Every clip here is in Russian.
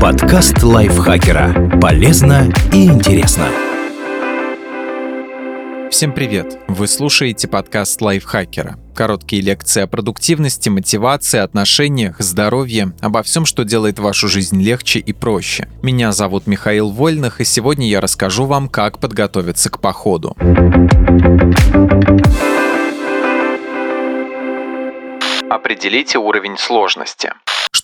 Подкаст лайфхакера. Полезно и интересно. Всем привет! Вы слушаете подкаст лайфхакера. Короткие лекции о продуктивности, мотивации, отношениях, здоровье, обо всем, что делает вашу жизнь легче и проще. Меня зовут Михаил Вольных, и сегодня я расскажу вам, как подготовиться к походу. Определите уровень сложности.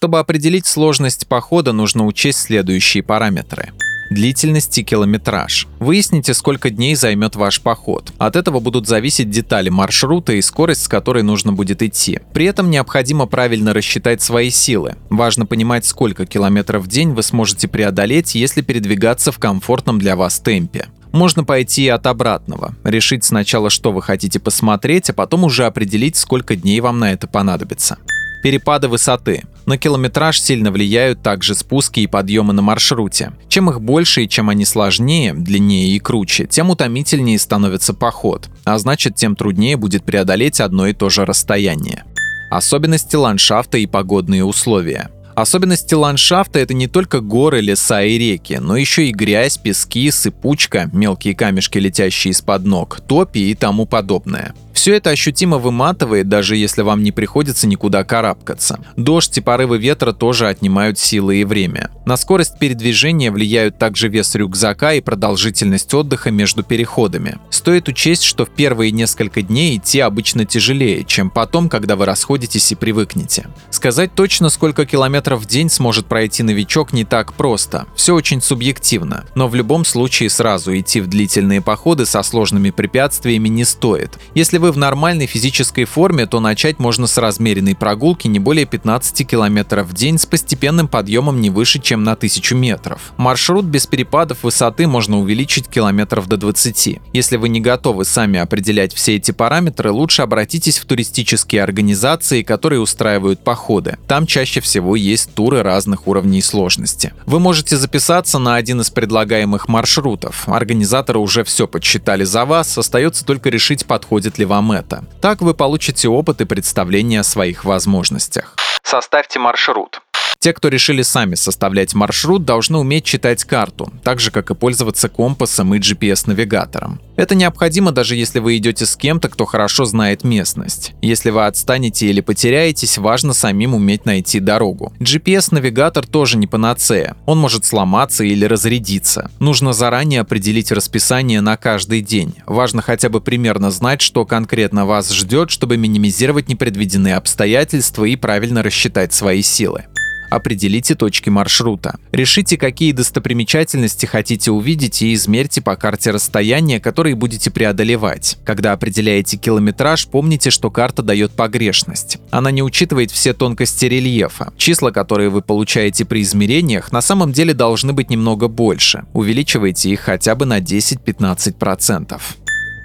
Чтобы определить сложность похода, нужно учесть следующие параметры длительность и километраж. Выясните, сколько дней займет ваш поход. От этого будут зависеть детали маршрута и скорость, с которой нужно будет идти. При этом необходимо правильно рассчитать свои силы. Важно понимать, сколько километров в день вы сможете преодолеть, если передвигаться в комфортном для вас темпе. Можно пойти от обратного, решить сначала, что вы хотите посмотреть, а потом уже определить, сколько дней вам на это понадобится. Перепады высоты. На километраж сильно влияют также спуски и подъемы на маршруте. Чем их больше и чем они сложнее, длиннее и круче, тем утомительнее становится поход, а значит тем труднее будет преодолеть одно и то же расстояние. Особенности ландшафта и погодные условия. Особенности ландшафта – это не только горы, леса и реки, но еще и грязь, пески, сыпучка, мелкие камешки, летящие из-под ног, топи и тому подобное. Все это ощутимо выматывает, даже если вам не приходится никуда карабкаться. Дождь и порывы ветра тоже отнимают силы и время. На скорость передвижения влияют также вес рюкзака и продолжительность отдыха между переходами. Стоит учесть, что в первые несколько дней идти обычно тяжелее, чем потом, когда вы расходитесь и привыкнете. Сказать точно, сколько километров в день сможет пройти новичок, не так просто. Все очень субъективно. Но в любом случае сразу идти в длительные походы со сложными препятствиями не стоит. Если вы в нормальной физической форме, то начать можно с размеренной прогулки не более 15 км в день с постепенным подъемом не выше, чем на 1000 метров. Маршрут без перепадов высоты можно увеличить километров до 20. Если вы не готовы сами определять все эти параметры, лучше обратитесь в туристические организации, которые устраивают походы. Там чаще всего есть туры разных уровней сложности. Вы можете записаться на один из предлагаемых маршрутов. Организаторы уже все подсчитали за вас, остается только решить, подходит ли вам это. Так вы получите опыт и представление о своих возможностях. Составьте маршрут. Те, кто решили сами составлять маршрут, должны уметь читать карту, так же как и пользоваться компасом и GPS-навигатором. Это необходимо даже если вы идете с кем-то, кто хорошо знает местность. Если вы отстанете или потеряетесь, важно самим уметь найти дорогу. GPS-навигатор тоже не панацея. Он может сломаться или разрядиться. Нужно заранее определить расписание на каждый день. Важно хотя бы примерно знать, что конкретно вас ждет, чтобы минимизировать непредвиденные обстоятельства и правильно рассчитать свои силы. Определите точки маршрута. Решите, какие достопримечательности хотите увидеть и измерьте по карте расстояние, которые будете преодолевать. Когда определяете километраж, помните, что карта дает погрешность. Она не учитывает все тонкости рельефа. Числа, которые вы получаете при измерениях, на самом деле должны быть немного больше. Увеличивайте их хотя бы на 10-15%.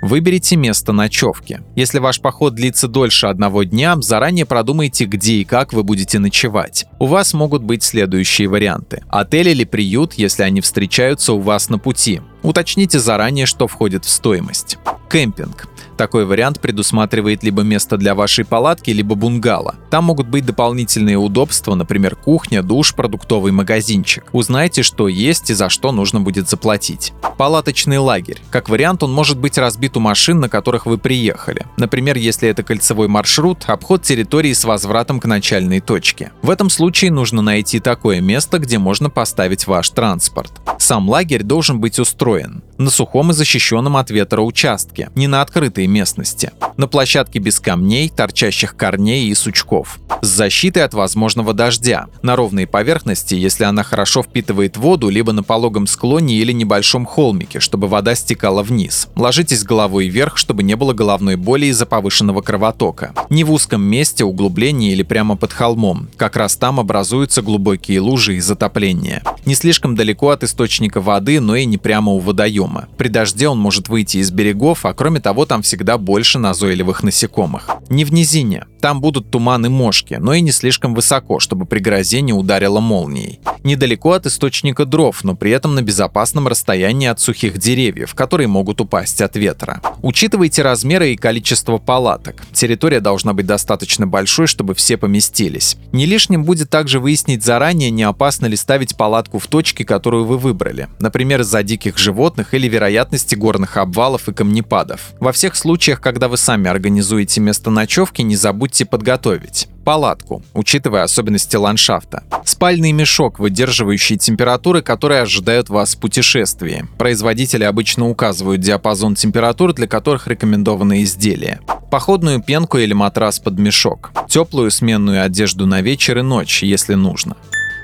Выберите место ночевки. Если ваш поход длится дольше одного дня, заранее продумайте, где и как вы будете ночевать. У вас могут быть следующие варианты. Отель или приют, если они встречаются у вас на пути. Уточните заранее, что входит в стоимость. Кемпинг. Такой вариант предусматривает либо место для вашей палатки, либо бунгало. Там могут быть дополнительные удобства, например, кухня, душ, продуктовый магазинчик. Узнайте, что есть и за что нужно будет заплатить. Палаточный лагерь. Как вариант, он может быть разбит у машин, на которых вы приехали. Например, если это кольцевой маршрут, обход территории с возвратом к начальной точке. В этом случае нужно найти такое место, где можно поставить ваш транспорт. Сам лагерь должен быть устроен на сухом и защищенном от ветра участке, не на открытой местности, на площадке без камней, торчащих корней и сучков, с защитой от возможного дождя, на ровной поверхности, если она хорошо впитывает воду, либо на пологом склоне или небольшом холмике, чтобы вода стекала вниз. Ложитесь головой вверх, чтобы не было головной боли из-за повышенного кровотока. Не в узком месте, углублении или прямо под холмом. Как раз там образуются глубокие лужи и затопления. Не слишком далеко от источника воды, но и не прямо у водоема. При дожде он может выйти из берегов, а кроме того там всегда больше назойливых насекомых. Не в низине. Там будут туман и мошки, но и не слишком высоко, чтобы при грозе не ударило молнией. Недалеко от источника дров, но при этом на безопасном расстоянии от сухих деревьев, которые могут упасть от ветра. Учитывайте размеры и количество палаток. Территория должна быть достаточно большой, чтобы все поместились. Не лишним будет также выяснить заранее, не опасно ли ставить палатку в точке, которую вы выбрали. Например, из-за диких животных или вероятности горных обвалов и камнепадов. Во всех случаях, когда вы сами организуете место ночевки, не забудьте подготовить палатку, учитывая особенности ландшафта. Спальный мешок, выдерживающий температуры, которые ожидают вас в путешествии. Производители обычно указывают диапазон температур, для которых рекомендованы изделия. Походную пенку или матрас под мешок. Теплую сменную одежду на вечер и ночь, если нужно.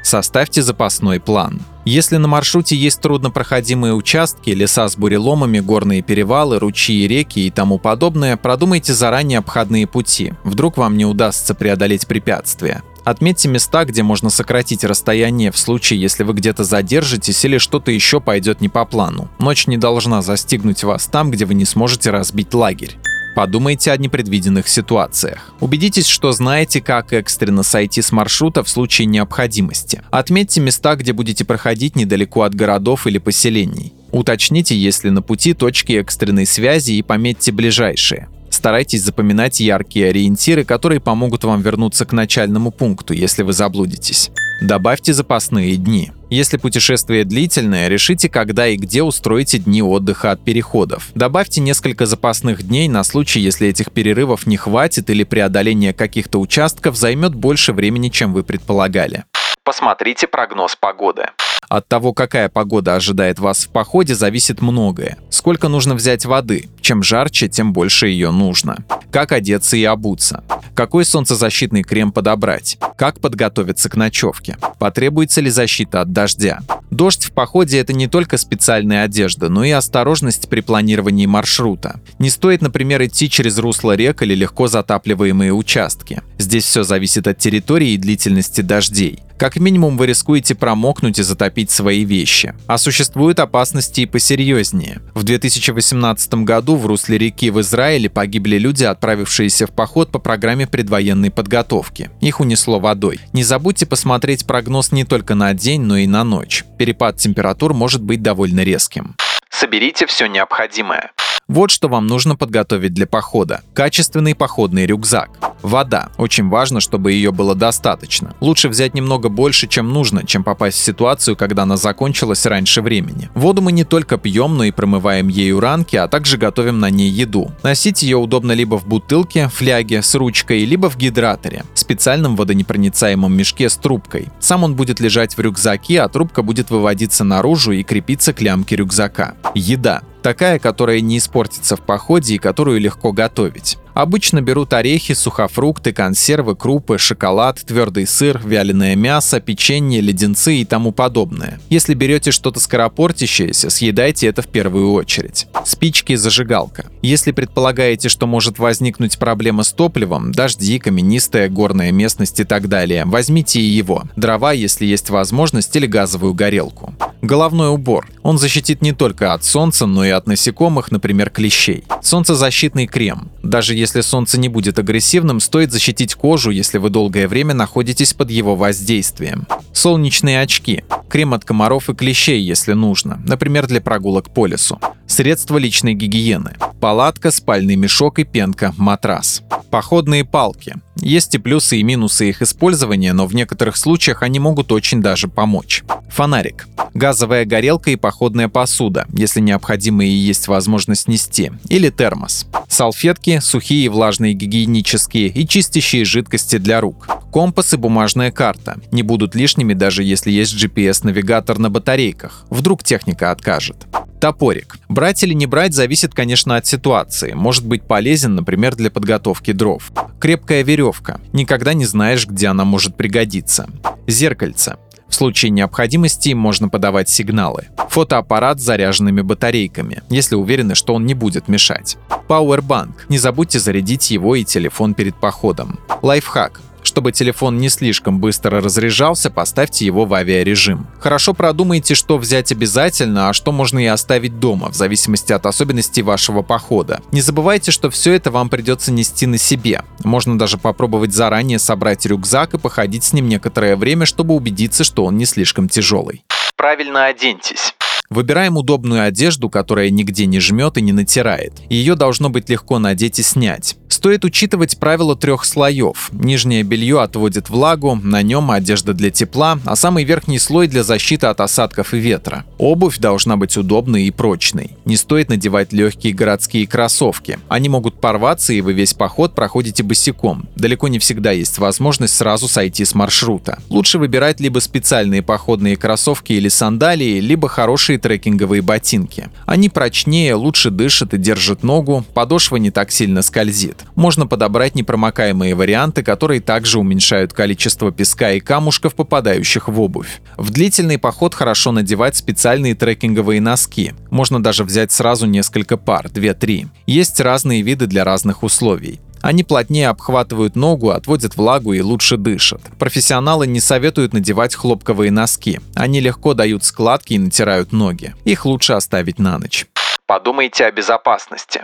Составьте запасной план. Если на маршруте есть труднопроходимые участки, леса с буреломами, горные перевалы, ручьи, реки и тому подобное, продумайте заранее обходные пути. Вдруг вам не удастся преодолеть препятствия. Отметьте места, где можно сократить расстояние в случае, если вы где-то задержитесь или что-то еще пойдет не по плану. Ночь не должна застигнуть вас там, где вы не сможете разбить лагерь. Подумайте о непредвиденных ситуациях. Убедитесь, что знаете, как экстренно сойти с маршрута в случае необходимости. Отметьте места, где будете проходить недалеко от городов или поселений. Уточните, есть ли на пути точки экстренной связи и пометьте ближайшие. Старайтесь запоминать яркие ориентиры, которые помогут вам вернуться к начальному пункту, если вы заблудитесь. Добавьте запасные дни. Если путешествие длительное, решите, когда и где устроите дни отдыха от переходов. Добавьте несколько запасных дней на случай, если этих перерывов не хватит или преодоление каких-то участков займет больше времени, чем вы предполагали. Посмотрите прогноз погоды. От того, какая погода ожидает вас в походе, зависит многое. Сколько нужно взять воды? Чем жарче, тем больше ее нужно. Как одеться и обуться? Какой солнцезащитный крем подобрать? Как подготовиться к ночевке? Потребуется ли защита от дождя? Дождь в походе – это не только специальная одежда, но и осторожность при планировании маршрута. Не стоит, например, идти через русло рек или легко затапливаемые участки. Здесь все зависит от территории и длительности дождей. Как минимум вы рискуете промокнуть и затопить свои вещи. А существуют опасности и посерьезнее. В 2018 году в русле реки в Израиле погибли люди, отправившиеся в поход по программе предвоенной подготовки. Их унесло водой. Не забудьте посмотреть прогноз не только на день, но и на ночь. Перепад температур может быть довольно резким. Соберите все необходимое. Вот что вам нужно подготовить для похода. Качественный походный рюкзак. Вода. Очень важно, чтобы ее было достаточно. Лучше взять немного больше, чем нужно, чем попасть в ситуацию, когда она закончилась раньше времени. Воду мы не только пьем, но и промываем ею ранки, а также готовим на ней еду. Носить ее удобно либо в бутылке, фляге с ручкой, либо в гидраторе, специальном водонепроницаемом мешке с трубкой. Сам он будет лежать в рюкзаке, а трубка будет выводиться наружу и крепиться к лямке рюкзака. Еда. Такая, которая не испортится в походе и которую легко готовить. Обычно берут орехи, сухофрукты, консервы, крупы, шоколад, твердый сыр, вяленое мясо, печенье, леденцы и тому подобное. Если берете что-то скоропортящееся, съедайте это в первую очередь. Спички и зажигалка. Если предполагаете, что может возникнуть проблема с топливом, дожди, каменистая горная местность и так далее, возьмите и его. Дрова, если есть возможность, или газовую горелку. Головной убор. Он защитит не только от солнца, но и от насекомых, например, клещей. Солнцезащитный крем. Даже если солнце не будет агрессивным, стоит защитить кожу, если вы долгое время находитесь под его воздействием. Солнечные очки. Крем от комаров и клещей, если нужно, например, для прогулок по лесу. Средства личной гигиены. Палатка, спальный мешок и пенка, матрас. Походные палки. Есть и плюсы, и минусы их использования, но в некоторых случаях они могут очень даже помочь. Фонарик. Газовая горелка и походная посуда, если необходимо и есть возможность нести. Или термос. Салфетки, сухие и влажные гигиенические и чистящие жидкости для рук. Компас и бумажная карта. Не будут лишними, даже если есть GPS-навигатор на батарейках. Вдруг техника откажет. Топорик. Брать или не брать зависит, конечно, от ситуации. Может быть полезен, например, для подготовки дров. Крепкая веревка. Никогда не знаешь, где она может пригодиться. Зеркальце. В случае необходимости можно подавать сигналы. Фотоаппарат с заряженными батарейками, если уверены, что он не будет мешать. Powerbank. Не забудьте зарядить его и телефон перед походом. Лайфхак. Чтобы телефон не слишком быстро разряжался, поставьте его в авиарежим. Хорошо продумайте, что взять обязательно, а что можно и оставить дома, в зависимости от особенностей вашего похода. Не забывайте, что все это вам придется нести на себе. Можно даже попробовать заранее собрать рюкзак и походить с ним некоторое время, чтобы убедиться, что он не слишком тяжелый. Правильно оденьтесь. Выбираем удобную одежду, которая нигде не жмет и не натирает. Ее должно быть легко надеть и снять. Стоит учитывать правило трех слоев. Нижнее белье отводит влагу, на нем одежда для тепла, а самый верхний слой для защиты от осадков и ветра. Обувь должна быть удобной и прочной. Не стоит надевать легкие городские кроссовки. Они могут порваться, и вы весь поход проходите босиком. Далеко не всегда есть возможность сразу сойти с маршрута. Лучше выбирать либо специальные походные кроссовки или сандалии, либо хорошие трекинговые ботинки. Они прочнее, лучше дышат и держат ногу, подошва не так сильно скользит можно подобрать непромокаемые варианты, которые также уменьшают количество песка и камушков, попадающих в обувь. В длительный поход хорошо надевать специальные трекинговые носки. Можно даже взять сразу несколько пар, 2-3. Есть разные виды для разных условий. Они плотнее обхватывают ногу, отводят влагу и лучше дышат. Профессионалы не советуют надевать хлопковые носки. Они легко дают складки и натирают ноги. Их лучше оставить на ночь. Подумайте о безопасности.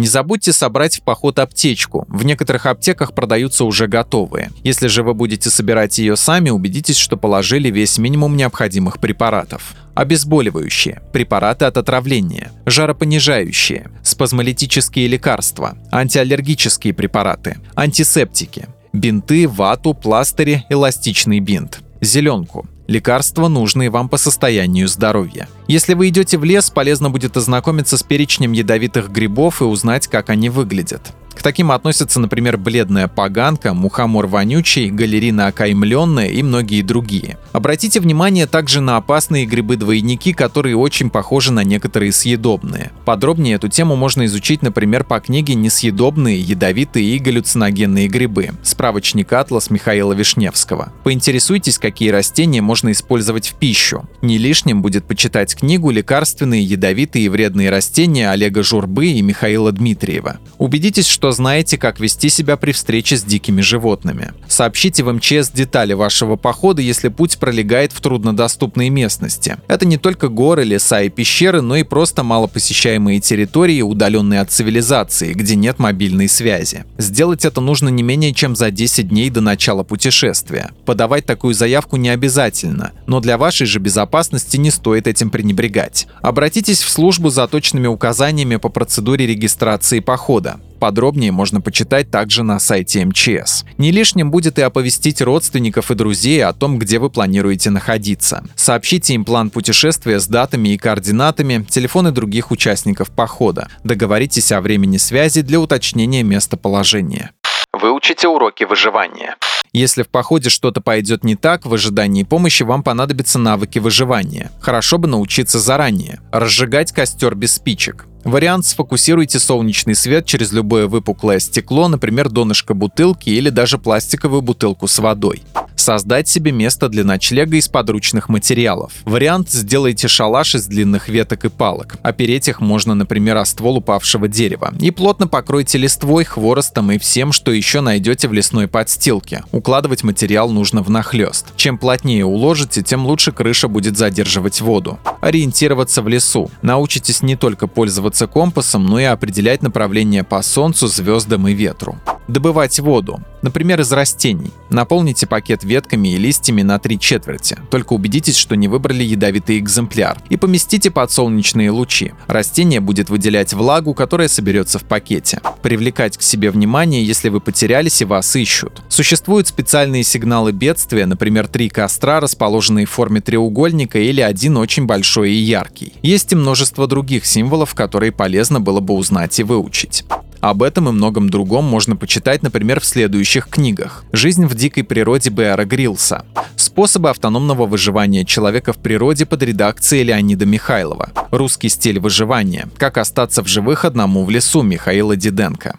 Не забудьте собрать в поход аптечку. В некоторых аптеках продаются уже готовые. Если же вы будете собирать ее сами, убедитесь, что положили весь минимум необходимых препаратов. Обезболивающие, препараты от отравления, жаропонижающие, спазмолитические лекарства, антиаллергические препараты, антисептики, бинты, вату, пластыри, эластичный бинт, зеленку, лекарства, нужные вам по состоянию здоровья. Если вы идете в лес, полезно будет ознакомиться с перечнем ядовитых грибов и узнать, как они выглядят. К таким относятся, например, бледная поганка, мухомор вонючий, галерина окаймленная и многие другие. Обратите внимание также на опасные грибы-двойники, которые очень похожи на некоторые съедобные. Подробнее эту тему можно изучить, например, по книге «Несъедобные, ядовитые и галлюциногенные грибы» справочник «Атлас» Михаила Вишневского. Поинтересуйтесь, какие растения можно использовать в пищу. Не лишним будет почитать книгу «Лекарственные, ядовитые и вредные растения» Олега Журбы и Михаила Дмитриева. Убедитесь, что знаете, как вести себя при встрече с дикими животными. Сообщите в МЧС детали вашего похода, если путь пролегает в труднодоступной местности. Это не только горы, леса и пещеры, но и просто малопосещаемые территории, удаленные от цивилизации, где нет мобильной связи. Сделать это нужно не менее чем за 10 дней до начала путешествия. Подавать такую заявку не обязательно, но для вашей же безопасности не стоит этим пренебрегать. Обратитесь в службу за точными указаниями по процедуре регистрации похода. Подробнее можно почитать также на сайте МЧС. Не лишним будет и оповестить родственников и друзей о том, где вы планируете находиться. Сообщите им план путешествия с датами и координатами, телефоны других участников похода. Договоритесь о времени связи для уточнения местоположения. Выучите уроки выживания. Если в походе что-то пойдет не так, в ожидании помощи вам понадобятся навыки выживания. Хорошо бы научиться заранее. Разжигать костер без спичек. Вариант сфокусируйте солнечный свет через любое выпуклое стекло, например, донышко бутылки или даже пластиковую бутылку с водой. Создать себе место для ночлега из подручных материалов. Вариант сделайте шалаш из длинных веток и палок. Опереть их можно, например, о ствол упавшего дерева. И плотно покройте листвой, хворостом и всем, что еще найдете в лесной подстилке. Укладывать материал нужно внахлёст. Чем плотнее уложите, тем лучше крыша будет задерживать воду. Ориентироваться в лесу. Научитесь не только пользоваться компасом, но и определять направление по солнцу, звездам и ветру. Добывать воду. Например, из растений. Наполните пакет ветками и листьями на три четверти. Только убедитесь, что не выбрали ядовитый экземпляр. И поместите под солнечные лучи. Растение будет выделять влагу, которая соберется в пакете. Привлекать к себе внимание, если вы потерялись и вас ищут. Существуют специальные сигналы бедствия, например, три костра, расположенные в форме треугольника или один очень большой и яркий. Есть и множество других символов, которые полезно было бы узнать и выучить. Об этом и многом другом можно почитать, например, в следующих книгах. «Жизнь в дикой природе Беара Грилса», «Способы автономного выживания человека в природе» под редакцией Леонида Михайлова, «Русский стиль выживания. Как остаться в живых одному в лесу» Михаила Диденко.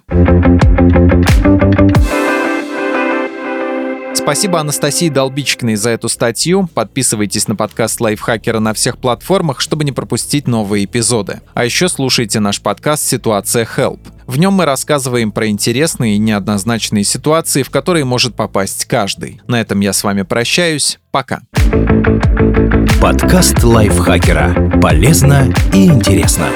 Спасибо Анастасии Долбичкиной за эту статью. Подписывайтесь на подкаст Лайфхакера на всех платформах, чтобы не пропустить новые эпизоды. А еще слушайте наш подкаст «Ситуация Help». В нем мы рассказываем про интересные и неоднозначные ситуации, в которые может попасть каждый. На этом я с вами прощаюсь. Пока. Подкаст лайфхакера. Полезно и интересно.